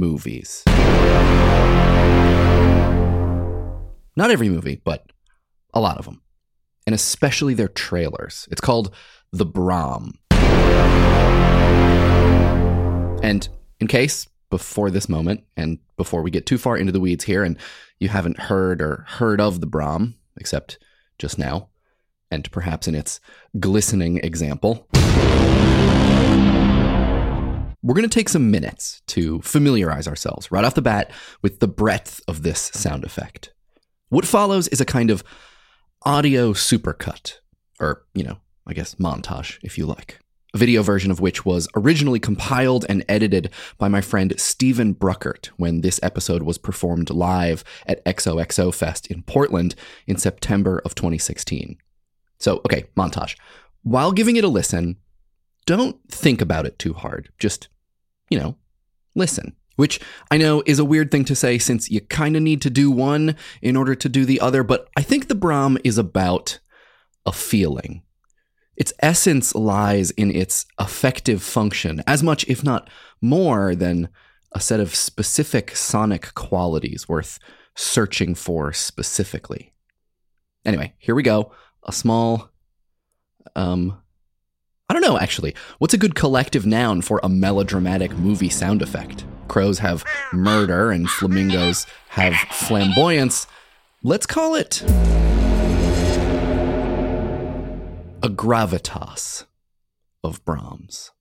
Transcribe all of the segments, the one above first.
movies. Not every movie, but a lot of them. And especially their trailers. It's called The Brom. And in case before this moment, and before we get too far into the weeds here, and you haven't heard or heard of the Brom, except just now, and perhaps in its glistening example, we're going to take some minutes to familiarize ourselves right off the bat with the breadth of this sound effect. What follows is a kind of audio supercut, or, you know, I guess montage, if you like a video version of which was originally compiled and edited by my friend Stephen Bruckert when this episode was performed live at XOXO Fest in Portland in September of 2016. So, okay, montage. While giving it a listen, don't think about it too hard. Just, you know, listen. Which I know is a weird thing to say since you kind of need to do one in order to do the other, but I think the Brom is about a feeling its essence lies in its effective function, as much, if not more, than a set of specific sonic qualities worth searching for specifically. Anyway, here we go. A small, um, I don't know actually. What's a good collective noun for a melodramatic movie sound effect? Crows have murder and flamingos have flamboyance. Let's call it a gravitas of Brahms.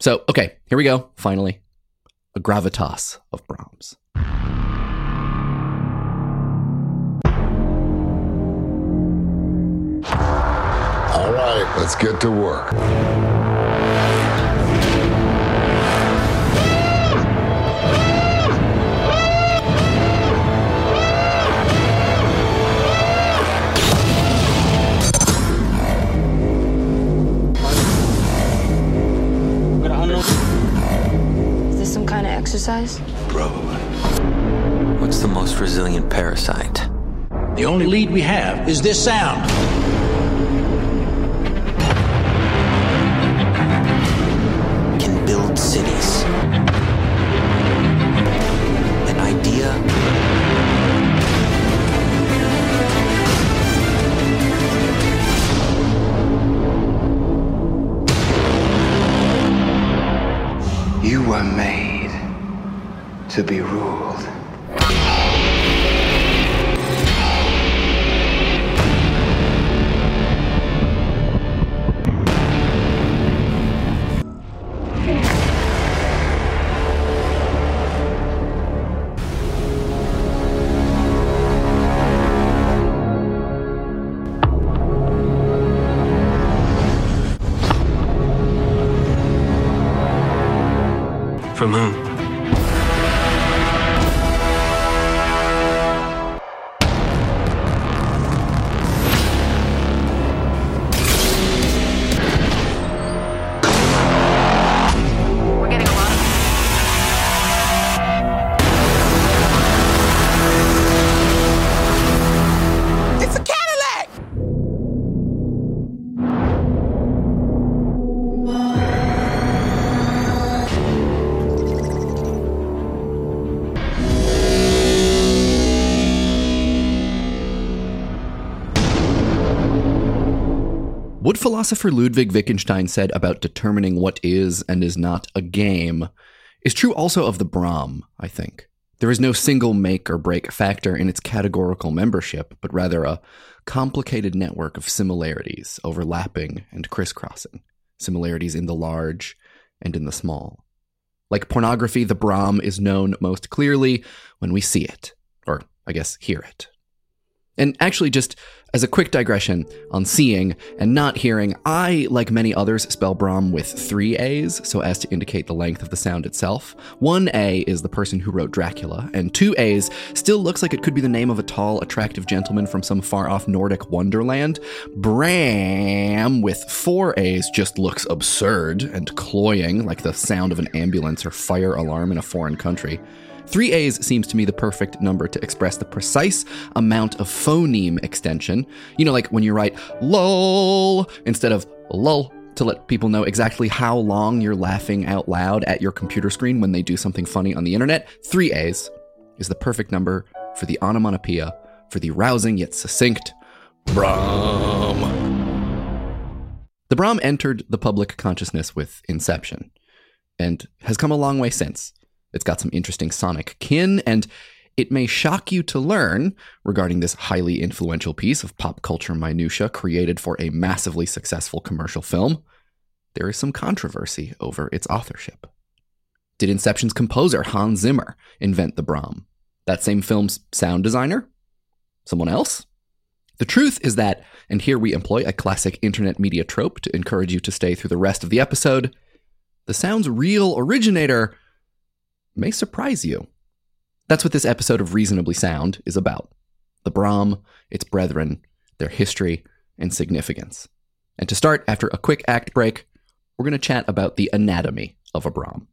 So, okay, here we go, finally. A gravitas of Brahms. Let's get to work. But I don't know. Is this some kind of exercise? Probably. What's the most resilient parasite? The only lead we have is this sound. To be ruled. What philosopher Ludwig Wittgenstein said about determining what is and is not a game is true also of the Brom, I think. There is no single make or break factor in its categorical membership, but rather a complicated network of similarities, overlapping and crisscrossing, similarities in the large and in the small. Like pornography, the Brom is known most clearly when we see it, or I guess hear it. And actually, just as a quick digression on seeing and not hearing, I, like many others, spell Brom with three A's so as to indicate the length of the sound itself. One A is the person who wrote Dracula, and two A's still looks like it could be the name of a tall, attractive gentleman from some far off Nordic wonderland. Bram with four A's just looks absurd and cloying, like the sound of an ambulance or fire alarm in a foreign country. Three A's seems to me the perfect number to express the precise amount of phoneme extension. You know, like when you write lol instead of lol to let people know exactly how long you're laughing out loud at your computer screen when they do something funny on the internet. Three A's is the perfect number for the onomatopoeia, for the rousing yet succinct Brom. The Brom entered the public consciousness with Inception and has come a long way since. It's got some interesting sonic kin, and it may shock you to learn regarding this highly influential piece of pop culture minutia created for a massively successful commercial film. There is some controversy over its authorship. Did Inception's composer Hans Zimmer invent the Brom? That same film's sound designer? Someone else? The truth is that, and here we employ a classic internet media trope to encourage you to stay through the rest of the episode, the sound's real originator may surprise you. That's what this episode of Reasonably Sound is about the Brahm, its brethren, their history, and significance. And to start, after a quick act break, we're going to chat about the anatomy of a Brom.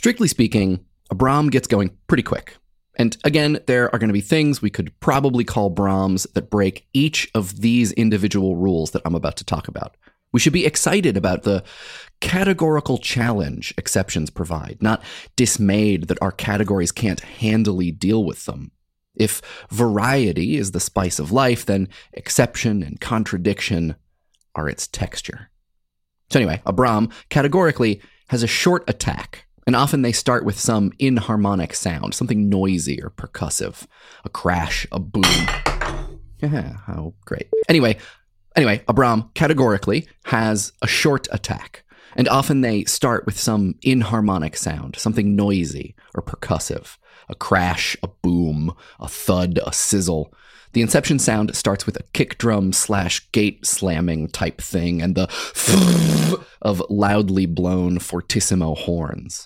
Strictly speaking, a Brom gets going pretty quick. And again, there are going to be things we could probably call Brahms that break each of these individual rules that I'm about to talk about. We should be excited about the categorical challenge exceptions provide, not dismayed that our categories can't handily deal with them. If variety is the spice of life, then exception and contradiction are its texture. So, anyway, a Brom categorically has a short attack and often they start with some inharmonic sound, something noisy or percussive, a crash, a boom. Yeah, how great. Anyway, anyway, a Brom categorically has a short attack, and often they start with some inharmonic sound, something noisy or percussive, a crash, a boom, a thud, a sizzle. The Inception sound starts with a kick drum slash gate slamming type thing and the of loudly blown fortissimo horns.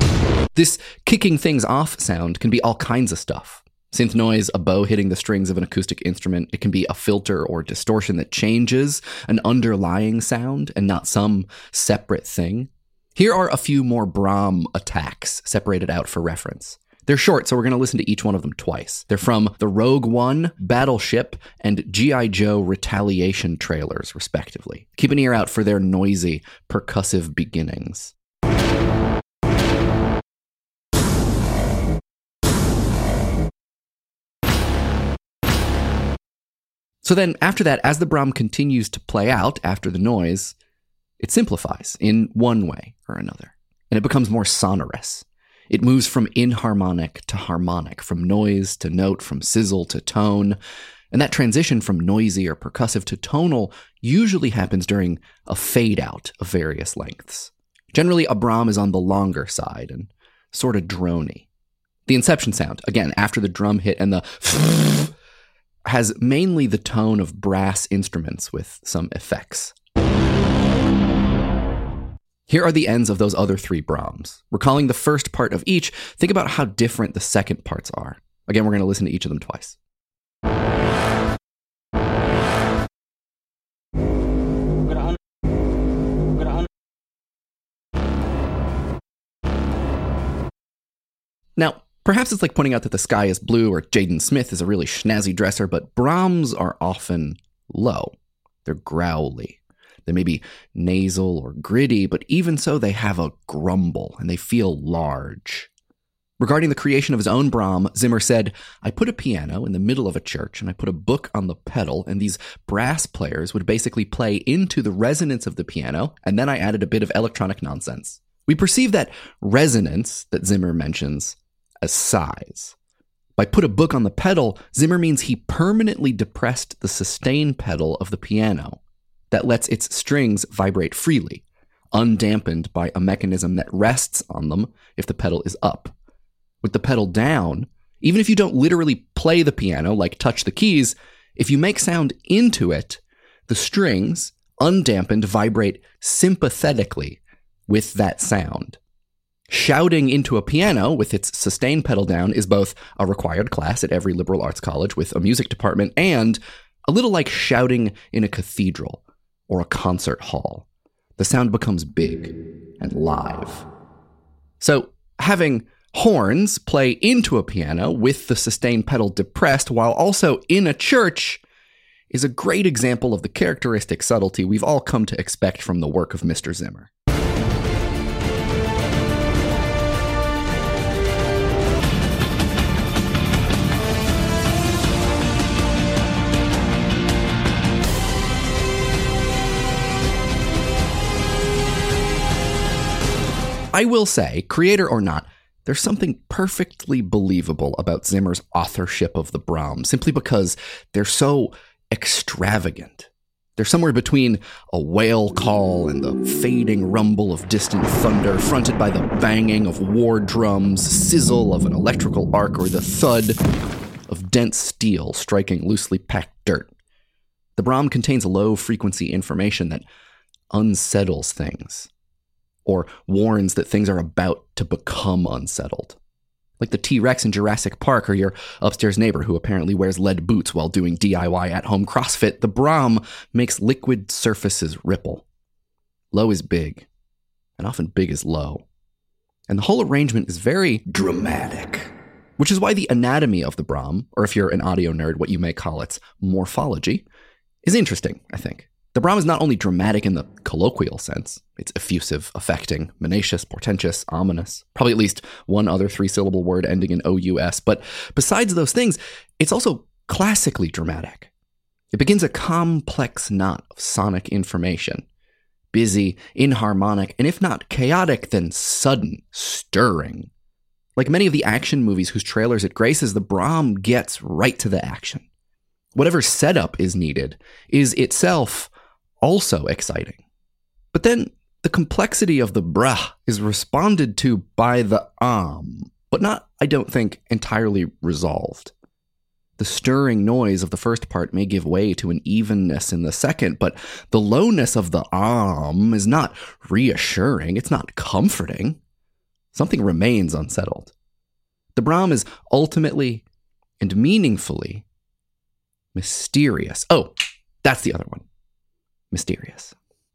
This kicking things off sound can be all kinds of stuff. Synth noise, a bow hitting the strings of an acoustic instrument. It can be a filter or distortion that changes an underlying sound and not some separate thing. Here are a few more Brom attacks separated out for reference. They're short, so we're going to listen to each one of them twice. They're from the Rogue One, Battleship, and G.I. Joe Retaliation trailers, respectively. Keep an ear out for their noisy, percussive beginnings. So then, after that, as the Brom continues to play out after the noise, it simplifies in one way or another, and it becomes more sonorous. It moves from inharmonic to harmonic, from noise to note, from sizzle to tone. And that transition from noisy or percussive to tonal usually happens during a fade out of various lengths. Generally, a Brom is on the longer side and sort of drony. The inception sound, again, after the drum hit and the has mainly the tone of brass instruments with some effects. Here are the ends of those other three Brahms. Recalling the first part of each, think about how different the second parts are. Again, we're going to listen to each of them twice. Now, perhaps it's like pointing out that the sky is blue or Jaden Smith is a really snazzy dresser, but Brahms are often low. They're growly. They may be nasal or gritty, but even so, they have a grumble and they feel large. Regarding the creation of his own Brom, Zimmer said, I put a piano in the middle of a church and I put a book on the pedal, and these brass players would basically play into the resonance of the piano, and then I added a bit of electronic nonsense. We perceive that resonance that Zimmer mentions as size. By put a book on the pedal, Zimmer means he permanently depressed the sustain pedal of the piano that lets its strings vibrate freely, undampened by a mechanism that rests on them if the pedal is up. With the pedal down, even if you don't literally play the piano, like touch the keys, if you make sound into it, the strings, undampened, vibrate sympathetically with that sound. Shouting into a piano with its sustain pedal down is both a required class at every liberal arts college with a music department and a little like shouting in a cathedral or a concert hall. The sound becomes big and live. So, having horns play into a piano with the sustain pedal depressed while also in a church is a great example of the characteristic subtlety we've all come to expect from the work of Mr. Zimmer. I will say, creator or not, there's something perfectly believable about Zimmer's authorship of the Brahms, simply because they're so extravagant. They're somewhere between a whale call and the fading rumble of distant thunder, fronted by the banging of war drums, sizzle of an electrical arc, or the thud of dense steel striking loosely packed dirt. The Brahm contains low frequency information that unsettles things, or warns that things are about to become unsettled. Like the T Rex in Jurassic Park or your upstairs neighbor who apparently wears lead boots while doing DIY at home CrossFit, the Brahm makes liquid surfaces ripple. Low is big, and often big is low. And the whole arrangement is very dramatic, which is why the anatomy of the Brahm, or if you're an audio nerd, what you may call its morphology, is interesting, I think. The Brahm is not only dramatic in the colloquial sense, it's effusive, affecting, menacious, portentous, ominous, probably at least one other three syllable word ending in OUS, but besides those things, it's also classically dramatic. It begins a complex knot of sonic information. Busy, inharmonic, and if not chaotic, then sudden, stirring. Like many of the action movies whose trailers it graces, the Brahm gets right to the action. Whatever setup is needed is itself also exciting. But then the complexity of the brah is responded to by the am, but not, I don't think, entirely resolved. The stirring noise of the first part may give way to an evenness in the second, but the lowness of the am is not reassuring, it's not comforting. Something remains unsettled. The Brahm is ultimately and meaningfully mysterious. Oh, that's the other one mysterious.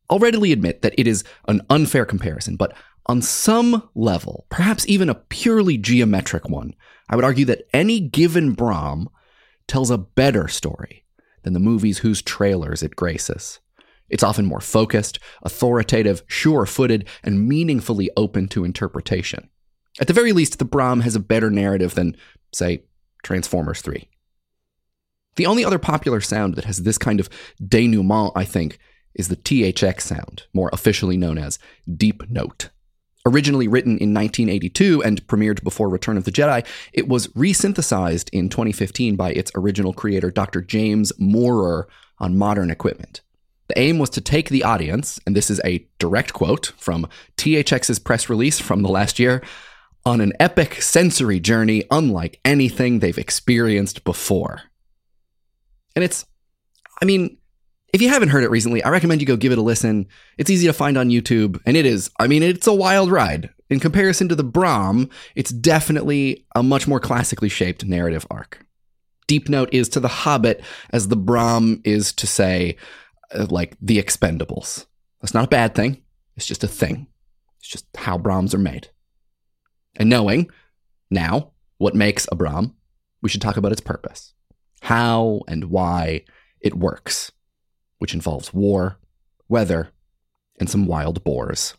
I'll readily admit that it is an unfair comparison, but on some level, perhaps even a purely geometric one, I would argue that any given Brahm tells a better story than the movies whose trailers it graces. It's often more focused, authoritative, sure footed, and meaningfully open to interpretation. At the very least, the Brahm has a better narrative than, say, Transformers 3. The only other popular sound that has this kind of denouement, I think, is the THX sound, more officially known as Deep Note. Originally written in 1982 and premiered before Return of the Jedi, it was resynthesized in 2015 by its original creator, Dr. James Moorer, on modern equipment. The aim was to take the audience, and this is a direct quote from THX's press release from the last year, on an epic sensory journey unlike anything they've experienced before. And it's, I mean, if you haven't heard it recently, I recommend you go give it a listen. It's easy to find on YouTube, and it is. I mean, it's a wild ride. In comparison to the Brahm, it's definitely a much more classically shaped narrative arc. Deep Note is to The Hobbit as the Brahm is to, say, uh, like The Expendables. That's not a bad thing. It's just a thing. It's just how Brahms are made. And knowing now what makes a Brahm, we should talk about its purpose. How and why it works which involves war, weather, and some wild boars.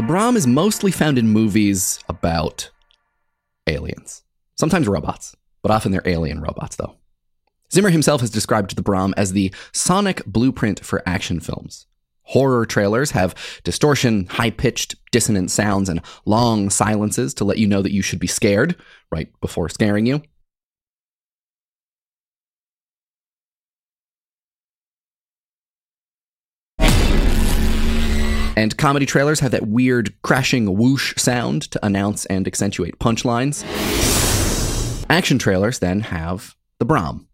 The Brahm is mostly found in movies about aliens, sometimes robots, but often they're alien robots, though. Zimmer himself has described the Brahm as the sonic blueprint for action films. Horror trailers have distortion, high pitched, dissonant sounds, and long silences to let you know that you should be scared right before scaring you. And comedy trailers have that weird crashing whoosh sound to announce and accentuate punchlines. Action trailers then have the Brahm,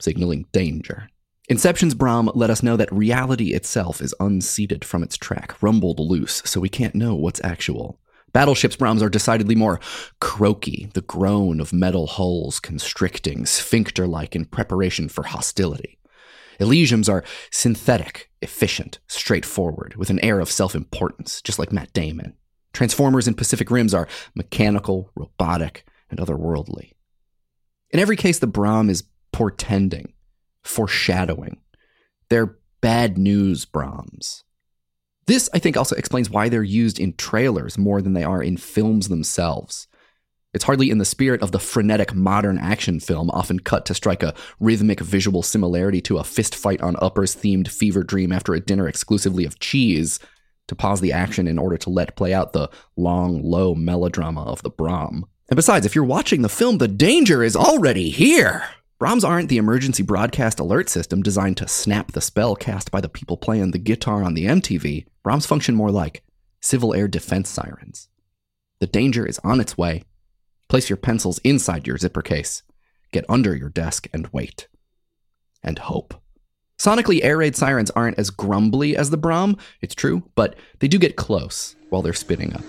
signaling danger. Inception's Brahm let us know that reality itself is unseated from its track, rumbled loose, so we can't know what's actual. Battleship's Brahms are decidedly more croaky, the groan of metal hulls constricting, sphincter like in preparation for hostility. Elysium's are synthetic, efficient, straightforward, with an air of self importance, just like Matt Damon. Transformers and Pacific Rims are mechanical, robotic, and otherworldly. In every case, the Brahm is portending, foreshadowing. They're bad news Brahms. This, I think, also explains why they're used in trailers more than they are in films themselves. It's hardly in the spirit of the frenetic modern action film, often cut to strike a rhythmic visual similarity to a fist fight on uppers themed fever dream after a dinner exclusively of cheese, to pause the action in order to let play out the long, low melodrama of the Brahm. And besides, if you're watching the film, the danger is already here. Brahms aren't the emergency broadcast alert system designed to snap the spell cast by the people playing the guitar on the MTV. Brahms function more like civil air defense sirens. The danger is on its way. Place your pencils inside your zipper case. Get under your desk and wait. And hope. Sonically, air raid sirens aren't as grumbly as the Brahm, it's true, but they do get close while they're spinning up.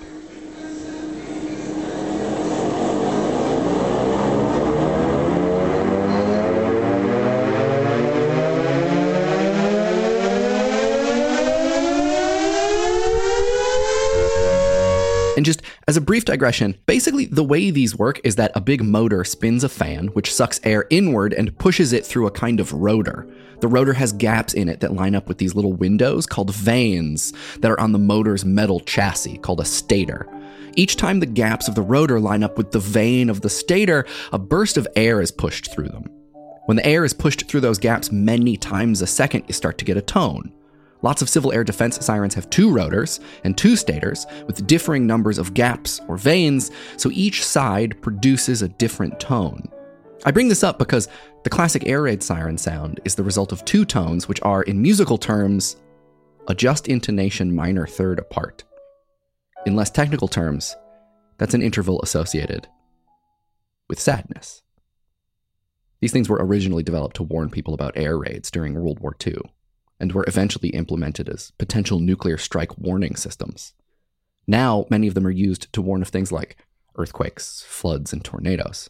And just as a brief digression, basically the way these work is that a big motor spins a fan, which sucks air inward and pushes it through a kind of rotor. The rotor has gaps in it that line up with these little windows called vanes that are on the motor's metal chassis called a stator. Each time the gaps of the rotor line up with the vane of the stator, a burst of air is pushed through them. When the air is pushed through those gaps many times a second, you start to get a tone. Lots of civil air defense sirens have two rotors and two stators with differing numbers of gaps or vanes, so each side produces a different tone. I bring this up because the classic air raid siren sound is the result of two tones, which are, in musical terms, a just intonation minor third apart. In less technical terms, that's an interval associated with sadness. These things were originally developed to warn people about air raids during World War II and were eventually implemented as potential nuclear strike warning systems. Now, many of them are used to warn of things like earthquakes, floods, and tornadoes.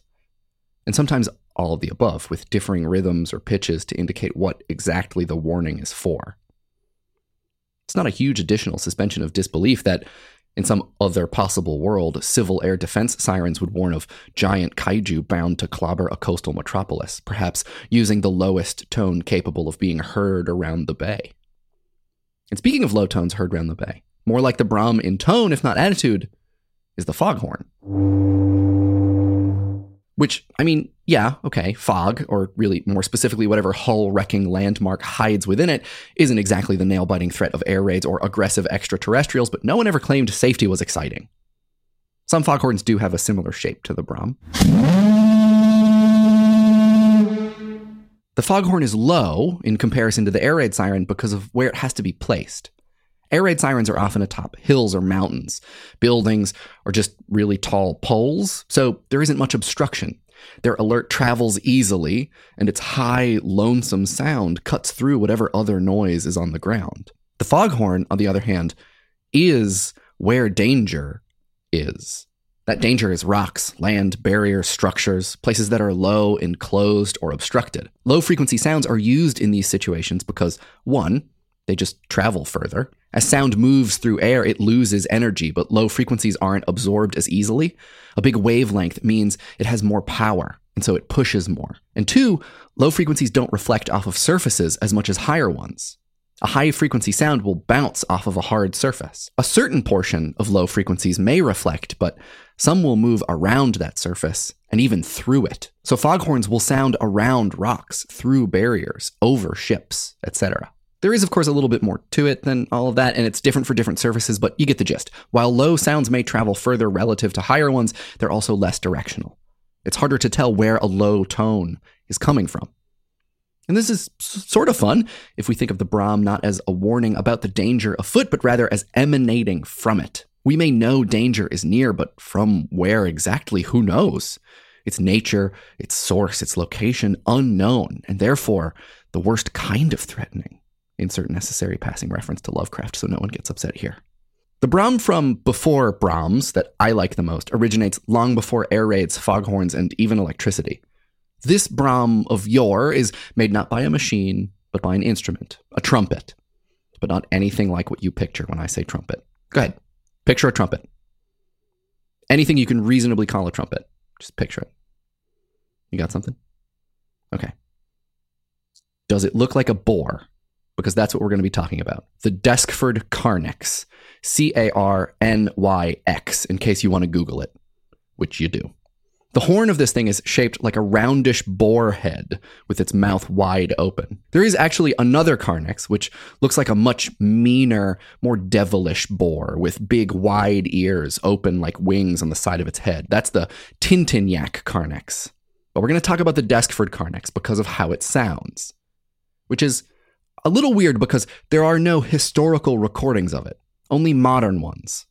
And sometimes all of the above, with differing rhythms or pitches to indicate what exactly the warning is for. It's not a huge additional suspension of disbelief that in some other possible world, civil air defense sirens would warn of giant kaiju bound to clobber a coastal metropolis, perhaps using the lowest tone capable of being heard around the bay. And speaking of low tones heard around the bay, more like the Brahm in tone, if not attitude, is the foghorn. Which, I mean, yeah, okay, fog, or really more specifically, whatever hull wrecking landmark hides within it, isn't exactly the nail biting threat of air raids or aggressive extraterrestrials, but no one ever claimed safety was exciting. Some foghorns do have a similar shape to the Brahm. The foghorn is low in comparison to the air raid siren because of where it has to be placed. Air raid sirens are often atop hills or mountains, buildings, or just really tall poles, so there isn't much obstruction. Their alert travels easily, and its high, lonesome sound cuts through whatever other noise is on the ground. The foghorn, on the other hand, is where danger is. That danger is rocks, land, barriers, structures, places that are low, enclosed, or obstructed. Low frequency sounds are used in these situations because, one, they just travel further. As sound moves through air, it loses energy, but low frequencies aren't absorbed as easily. A big wavelength means it has more power, and so it pushes more. And two, low frequencies don't reflect off of surfaces as much as higher ones. A high frequency sound will bounce off of a hard surface. A certain portion of low frequencies may reflect, but some will move around that surface and even through it. So foghorns will sound around rocks, through barriers, over ships, etc. There is, of course, a little bit more to it than all of that, and it's different for different surfaces, but you get the gist. While low sounds may travel further relative to higher ones, they're also less directional. It's harder to tell where a low tone is coming from. And this is sort of fun if we think of the Brahm not as a warning about the danger afoot, but rather as emanating from it. We may know danger is near, but from where exactly, who knows? Its nature, its source, its location, unknown, and therefore the worst kind of threatening. Insert necessary passing reference to Lovecraft so no one gets upset here. The Brahm from before Brahms that I like the most originates long before air raids, foghorns, and even electricity. This Brahm of yore is made not by a machine, but by an instrument, a trumpet, but not anything like what you picture when I say trumpet. Go ahead, picture a trumpet. Anything you can reasonably call a trumpet. Just picture it. You got something? Okay. Does it look like a boar? Because that's what we're going to be talking about. The Deskford Carnyx. C A R N Y X, in case you want to Google it, which you do. The horn of this thing is shaped like a roundish boar head with its mouth wide open. There is actually another Carnyx, which looks like a much meaner, more devilish boar with big wide ears open like wings on the side of its head. That's the Tintignac Carnyx. But we're going to talk about the Deskford Carnyx because of how it sounds, which is a little weird because there are no historical recordings of it, only modern ones.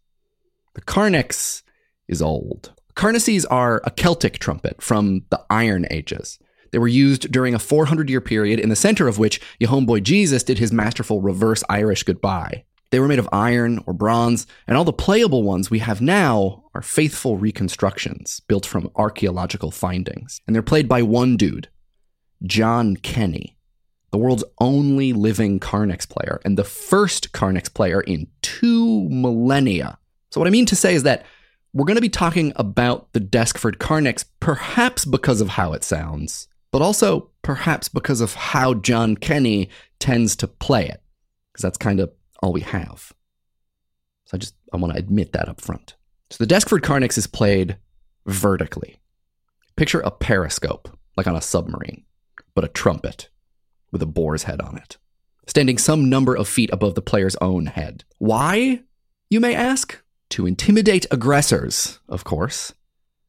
The Carnyx is old. Carnyces are a Celtic trumpet from the Iron Ages. They were used during a 400 year period, in the center of which your homeboy Jesus did his masterful reverse Irish goodbye. They were made of iron or bronze, and all the playable ones we have now are faithful reconstructions built from archaeological findings. And they're played by one dude, John Kenny, the world's only living Carnyx player, and the first Carnyx player in two millennia. So, what I mean to say is that we're going to be talking about the Deskford Carnyx perhaps because of how it sounds, but also perhaps because of how John Kenny tends to play it, because that's kind of all we have. So I just I want to admit that up front. So the Deskford Carnyx is played vertically. Picture a periscope, like on a submarine, but a trumpet with a boar's head on it, standing some number of feet above the player's own head. Why, you may ask? To intimidate aggressors, of course.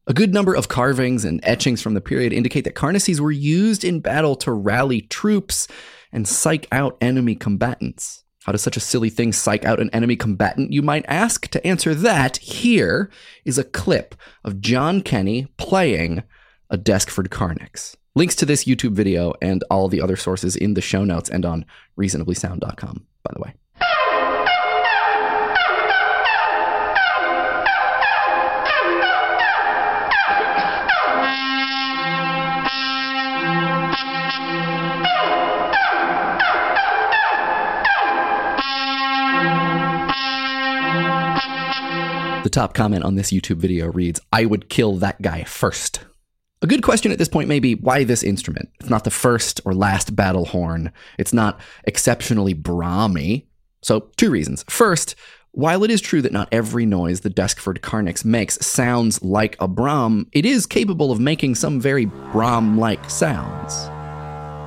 A good number of carvings and etchings from the period indicate that carnyces were used in battle to rally troops and psych out enemy combatants. How does such a silly thing psych out an enemy combatant, you might ask? To answer that, here is a clip of John Kenny playing a Deskford Carnyx. Links to this YouTube video and all the other sources in the show notes and on reasonablysound.com, by the way. The top comment on this YouTube video reads, I would kill that guy first. A good question at this point may be why this instrument? It's not the first or last battle horn. It's not exceptionally Brahmy. So, two reasons. First, while it is true that not every noise the Deskford Carnyx makes sounds like a Brahm, it is capable of making some very Brahm like sounds.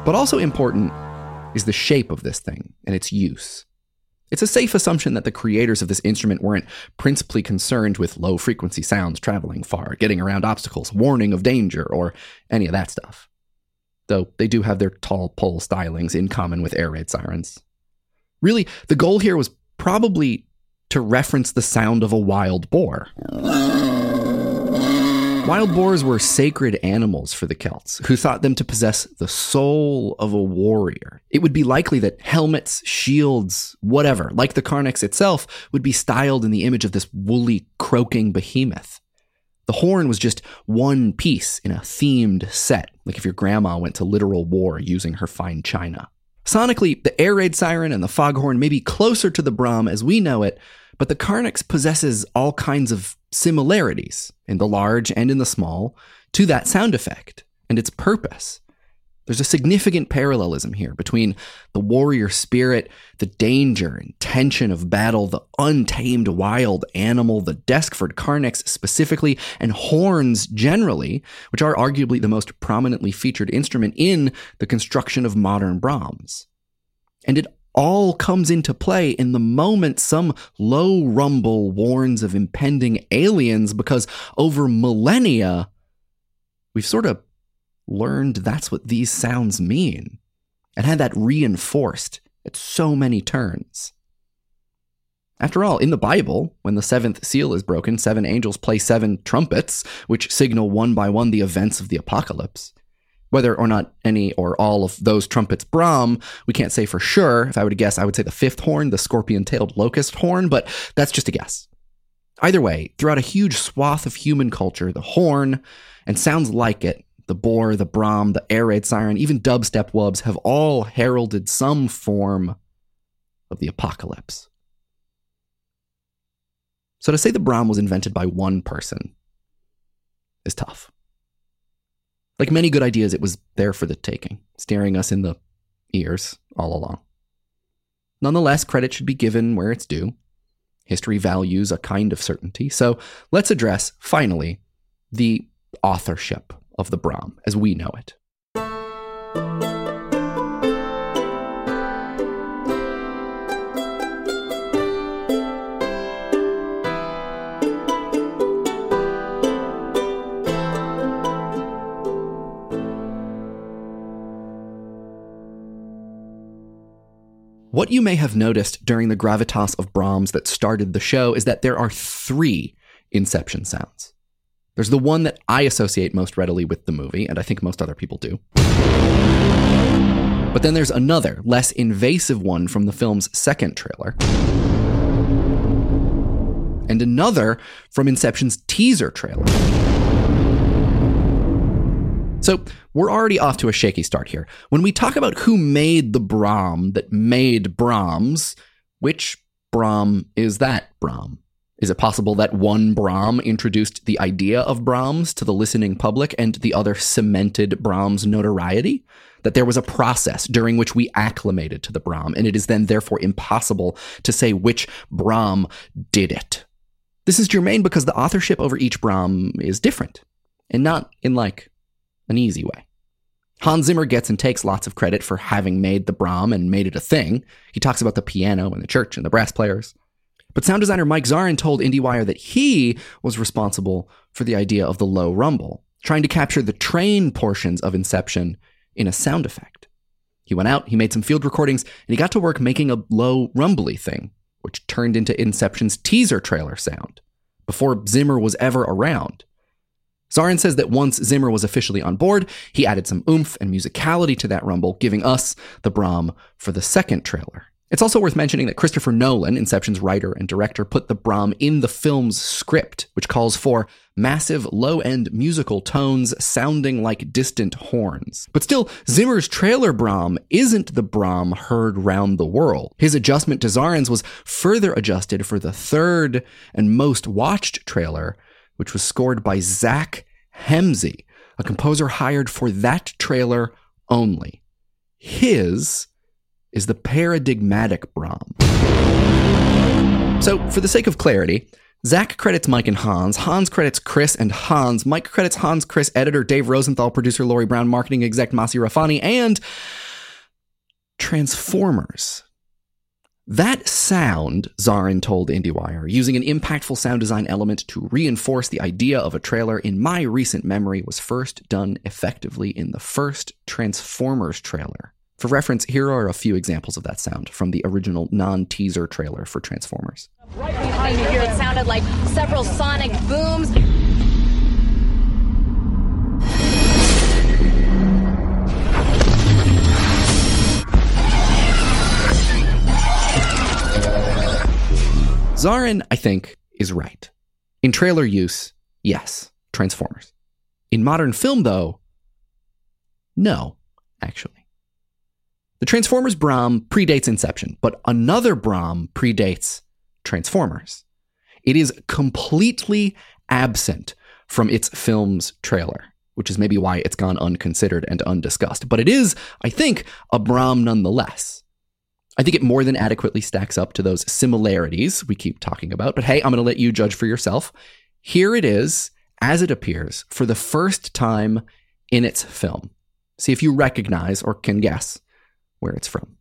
But also important is the shape of this thing and its use. It's a safe assumption that the creators of this instrument weren't principally concerned with low frequency sounds traveling far, getting around obstacles, warning of danger, or any of that stuff. Though they do have their tall pole stylings in common with air raid sirens. Really, the goal here was probably to reference the sound of a wild boar. Wild boars were sacred animals for the Celts, who thought them to possess the soul of a warrior. It would be likely that helmets, shields, whatever, like the Carnyx itself, would be styled in the image of this woolly, croaking behemoth. The horn was just one piece in a themed set, like if your grandma went to literal war using her fine china. Sonically, the air raid siren and the foghorn may be closer to the Brahm as we know it, but the Carnyx possesses all kinds of similarities in the large and in the small to that sound effect and its purpose. There's a significant parallelism here between the warrior spirit, the danger and tension of battle, the untamed wild animal, the Deskford Carnyx specifically, and horns generally, which are arguably the most prominently featured instrument in the construction of modern Brahms. And it all comes into play in the moment some low rumble warns of impending aliens because over millennia, we've sort of learned that's what these sounds mean and had that reinforced at so many turns. After all, in the Bible, when the seventh seal is broken, seven angels play seven trumpets, which signal one by one the events of the apocalypse. Whether or not any or all of those trumpets Brahm, we can't say for sure. If I were to guess, I would say the fifth horn, the scorpion tailed locust horn, but that's just a guess. Either way, throughout a huge swath of human culture, the horn, and sounds like it, the boar, the Brahm, the air raid siren, even dubstep wubs have all heralded some form of the apocalypse. So to say the Brahm was invented by one person is tough. Like many good ideas, it was there for the taking, staring us in the ears all along. Nonetheless, credit should be given where it's due. History values a kind of certainty. So let's address, finally, the authorship of the Brahm as we know it. What you may have noticed during the gravitas of Brahms that started the show is that there are three Inception sounds. There's the one that I associate most readily with the movie, and I think most other people do. But then there's another, less invasive one from the film's second trailer. And another from Inception's teaser trailer. So we're already off to a shaky start here. When we talk about who made the Brahm that made Brahms, which Brahm is that Brahm? Is it possible that one Brahm introduced the idea of Brahms to the listening public and the other cemented Brahms' notoriety? That there was a process during which we acclimated to the Brahm, and it is then therefore impossible to say which Brahm did it. This is germane because the authorship over each Brahm is different, and not in like an easy way. Hans Zimmer gets and takes lots of credit for having made the Brahm and made it a thing. He talks about the piano and the church and the brass players. But sound designer Mike Zarin told IndieWire that he was responsible for the idea of the low rumble, trying to capture the train portions of Inception in a sound effect. He went out, he made some field recordings, and he got to work making a low rumbly thing, which turned into Inception's teaser trailer sound before Zimmer was ever around. Zarin says that once Zimmer was officially on board, he added some oomph and musicality to that rumble, giving us the Brahm for the second trailer. It's also worth mentioning that Christopher Nolan, Inception's writer and director, put the Brahm in the film's script, which calls for massive low end musical tones sounding like distant horns. But still, Zimmer's trailer Brahm isn't the Brahm heard round the world. His adjustment to Zarin's was further adjusted for the third and most watched trailer, which was scored by Zach Hemsey, a composer hired for that trailer only. His is the paradigmatic Brahm. So, for the sake of clarity, Zach credits Mike and Hans, Hans credits Chris and Hans, Mike credits Hans, Chris, editor Dave Rosenthal, producer Laurie Brown, marketing exec Masi Rafani, and Transformers. That sound, Zarin told IndieWire, using an impactful sound design element to reinforce the idea of a trailer in my recent memory was first done effectively in the first Transformers trailer. For reference, here are a few examples of that sound from the original non teaser trailer for Transformers. Right behind me here, it sounded like several sonic booms. Zarin, I think, is right. In trailer use, yes, Transformers. In modern film, though, no, actually. The Transformers Brahm predates Inception, but another Brahm predates Transformers. It is completely absent from its film's trailer, which is maybe why it's gone unconsidered and undiscussed. But it is, I think, a Brom nonetheless. I think it more than adequately stacks up to those similarities we keep talking about. But hey, I'm going to let you judge for yourself. Here it is, as it appears, for the first time in its film. See if you recognize or can guess where it's from.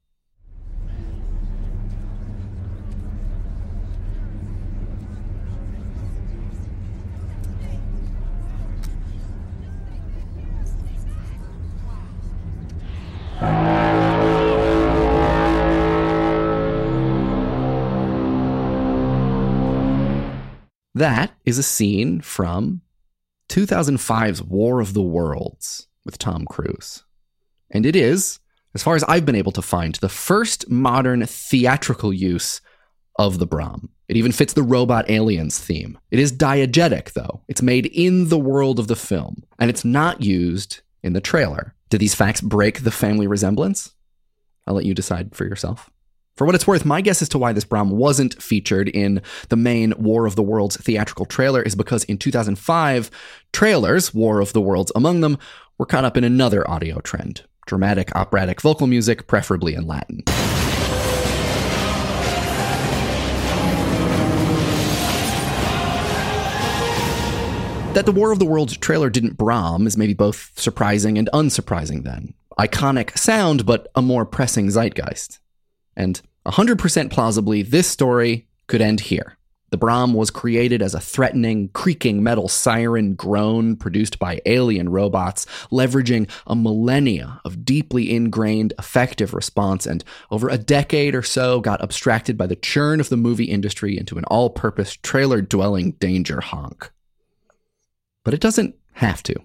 That is a scene from 2005's War of the Worlds with Tom Cruise. And it is, as far as I've been able to find, the first modern theatrical use of the Brom. It even fits the robot aliens theme. It is diegetic, though. It's made in the world of the film, and it's not used in the trailer. Do these facts break the family resemblance? I'll let you decide for yourself. For what it's worth, my guess as to why this Brom wasn't featured in the main War of the Worlds theatrical trailer is because in 2005, trailers, War of the Worlds among them, were caught up in another audio trend dramatic operatic vocal music, preferably in Latin. That the War of the Worlds trailer didn't Brom is maybe both surprising and unsurprising then. Iconic sound, but a more pressing zeitgeist. And 100% plausibly, this story could end here. The Brom was created as a threatening, creaking metal siren groan produced by alien robots, leveraging a millennia of deeply ingrained effective response, and over a decade or so got abstracted by the churn of the movie industry into an all purpose trailer dwelling danger honk. But it doesn't have to.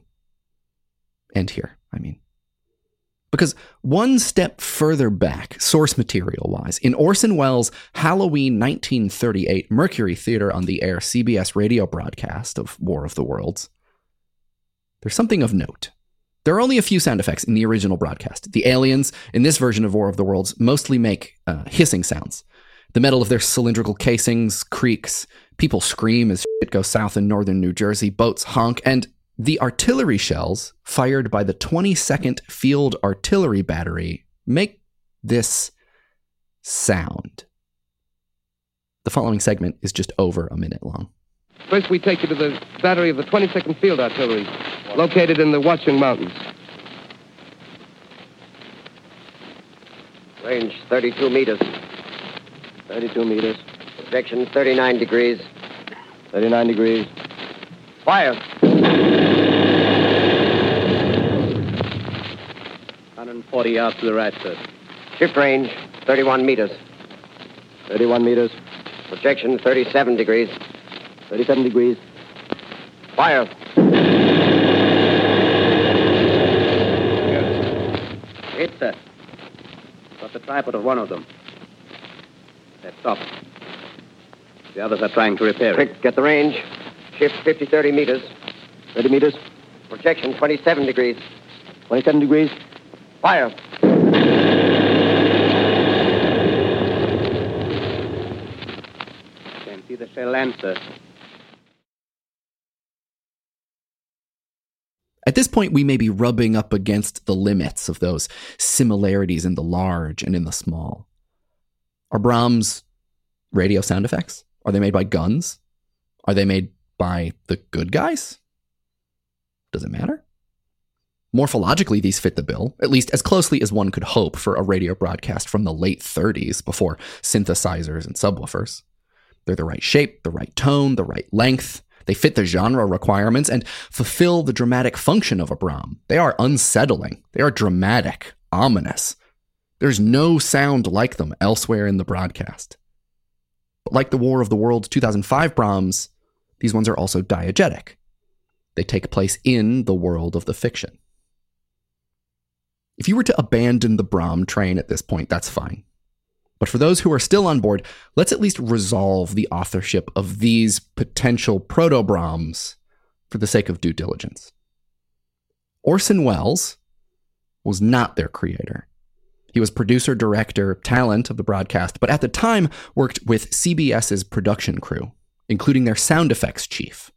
End here, I mean. Because one step further back, source material wise, in Orson Welles' Halloween 1938 Mercury Theater on the Air CBS radio broadcast of War of the Worlds, there's something of note. There are only a few sound effects in the original broadcast. The aliens, in this version of War of the Worlds, mostly make uh, hissing sounds. The metal of their cylindrical casings creaks, people scream as shit goes south in northern New Jersey, boats honk, and the artillery shells fired by the 22nd Field Artillery Battery make this sound. The following segment is just over a minute long. First, we take you to the battery of the 22nd Field Artillery, located in the Watchung Mountains. Range 32 meters. 32 meters. Projection 39 degrees. 39 degrees. Fire. 140 yards to the right, sir. Shift range 31 meters. 31 meters. Projection 37 degrees. 37 degrees. Fire. Hit, sir. Got the tripod of one of them. They're stopped. The others are trying to repair it. Quick, get the range. Shift 50 30 meters. 30 meters. Projection 27 degrees. 27 degrees. Fire. Can see the shell land, sir. At this point, we may be rubbing up against the limits of those similarities in the large and in the small. Are Brahms radio sound effects? Are they made by guns? Are they made by the good guys? Does it matter? Morphologically, these fit the bill, at least as closely as one could hope for a radio broadcast from the late 30s before synthesizers and subwoofers. They're the right shape, the right tone, the right length. They fit the genre requirements and fulfill the dramatic function of a Brom. They are unsettling. They are dramatic, ominous. There's no sound like them elsewhere in the broadcast. But like the War of the Worlds 2005 Brahms, these ones are also diegetic. They take place in the world of the fiction. If you were to abandon the Brom train at this point, that's fine. But for those who are still on board, let's at least resolve the authorship of these potential proto Broms for the sake of due diligence. Orson Welles was not their creator. He was producer, director, talent of the broadcast, but at the time worked with CBS's production crew, including their sound effects chief.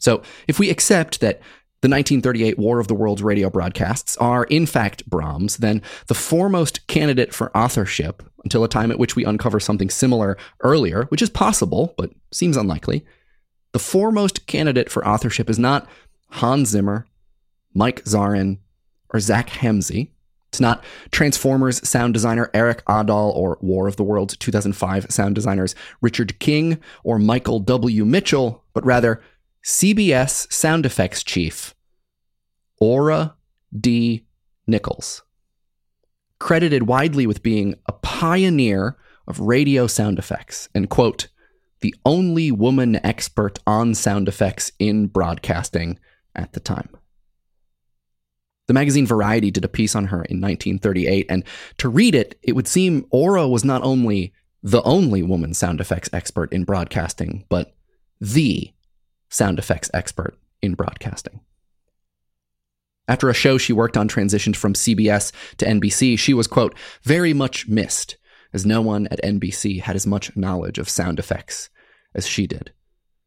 So if we accept that the 1938 War of the Worlds radio broadcasts are, in fact, Brahms, then the foremost candidate for authorship until a time at which we uncover something similar earlier, which is possible, but seems unlikely. The foremost candidate for authorship is not Hans Zimmer, Mike Zarin, or Zach Hemsey. It's not Transformers sound designer Erik Aadahl or War of the Worlds 2005 sound designers Richard King or Michael W. Mitchell, but rather CBS sound effects chief Ora D. Nichols. Credited widely with being a pioneer of radio sound effects and, quote, the only woman expert on sound effects in broadcasting at the time. The magazine Variety did a piece on her in 1938, and to read it, it would seem Ora was not only the only woman sound effects expert in broadcasting, but the sound effects expert in broadcasting. After a show she worked on transitioned from CBS to NBC, she was, quote, very much missed, as no one at NBC had as much knowledge of sound effects as she did.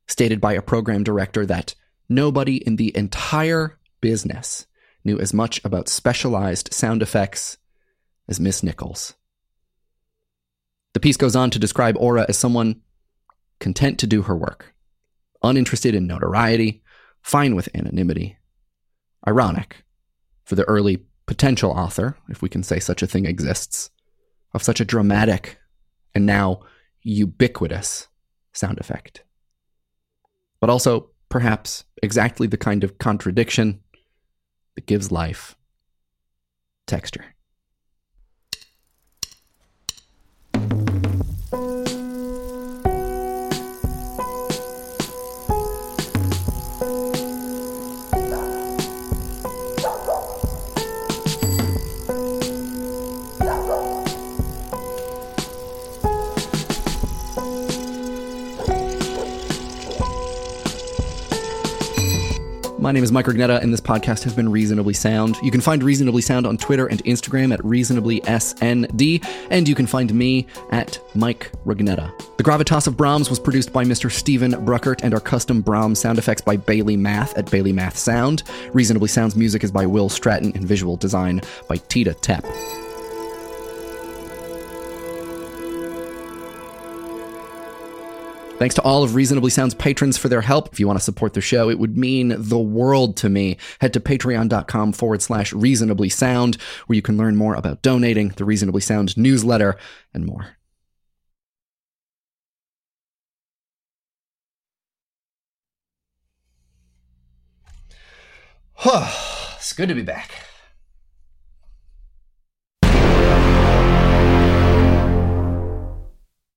Stated by a program director that nobody in the entire business knew as much about specialized sound effects as Miss Nichols. The piece goes on to describe Ora as someone content to do her work, uninterested in notoriety, fine with anonymity. Ironic for the early potential author, if we can say such a thing exists, of such a dramatic and now ubiquitous sound effect. But also, perhaps, exactly the kind of contradiction that gives life texture. My name is Mike Rugnetta, and this podcast has been Reasonably Sound. You can find Reasonably Sound on Twitter and Instagram at Reasonably SND, and you can find me at Mike Rugnetta. The Gravitas of Brahms was produced by Mr. Stephen Bruckert, and our custom Brahms sound effects by Bailey Math at Bailey Math Sound. Reasonably Sound's music is by Will Stratton, and visual design by Tita Tepp. Thanks to all of Reasonably Sound's patrons for their help. If you want to support the show, it would mean the world to me. Head to patreon.com forward slash reasonably sound, where you can learn more about donating, the Reasonably Sound newsletter, and more. it's good to be back.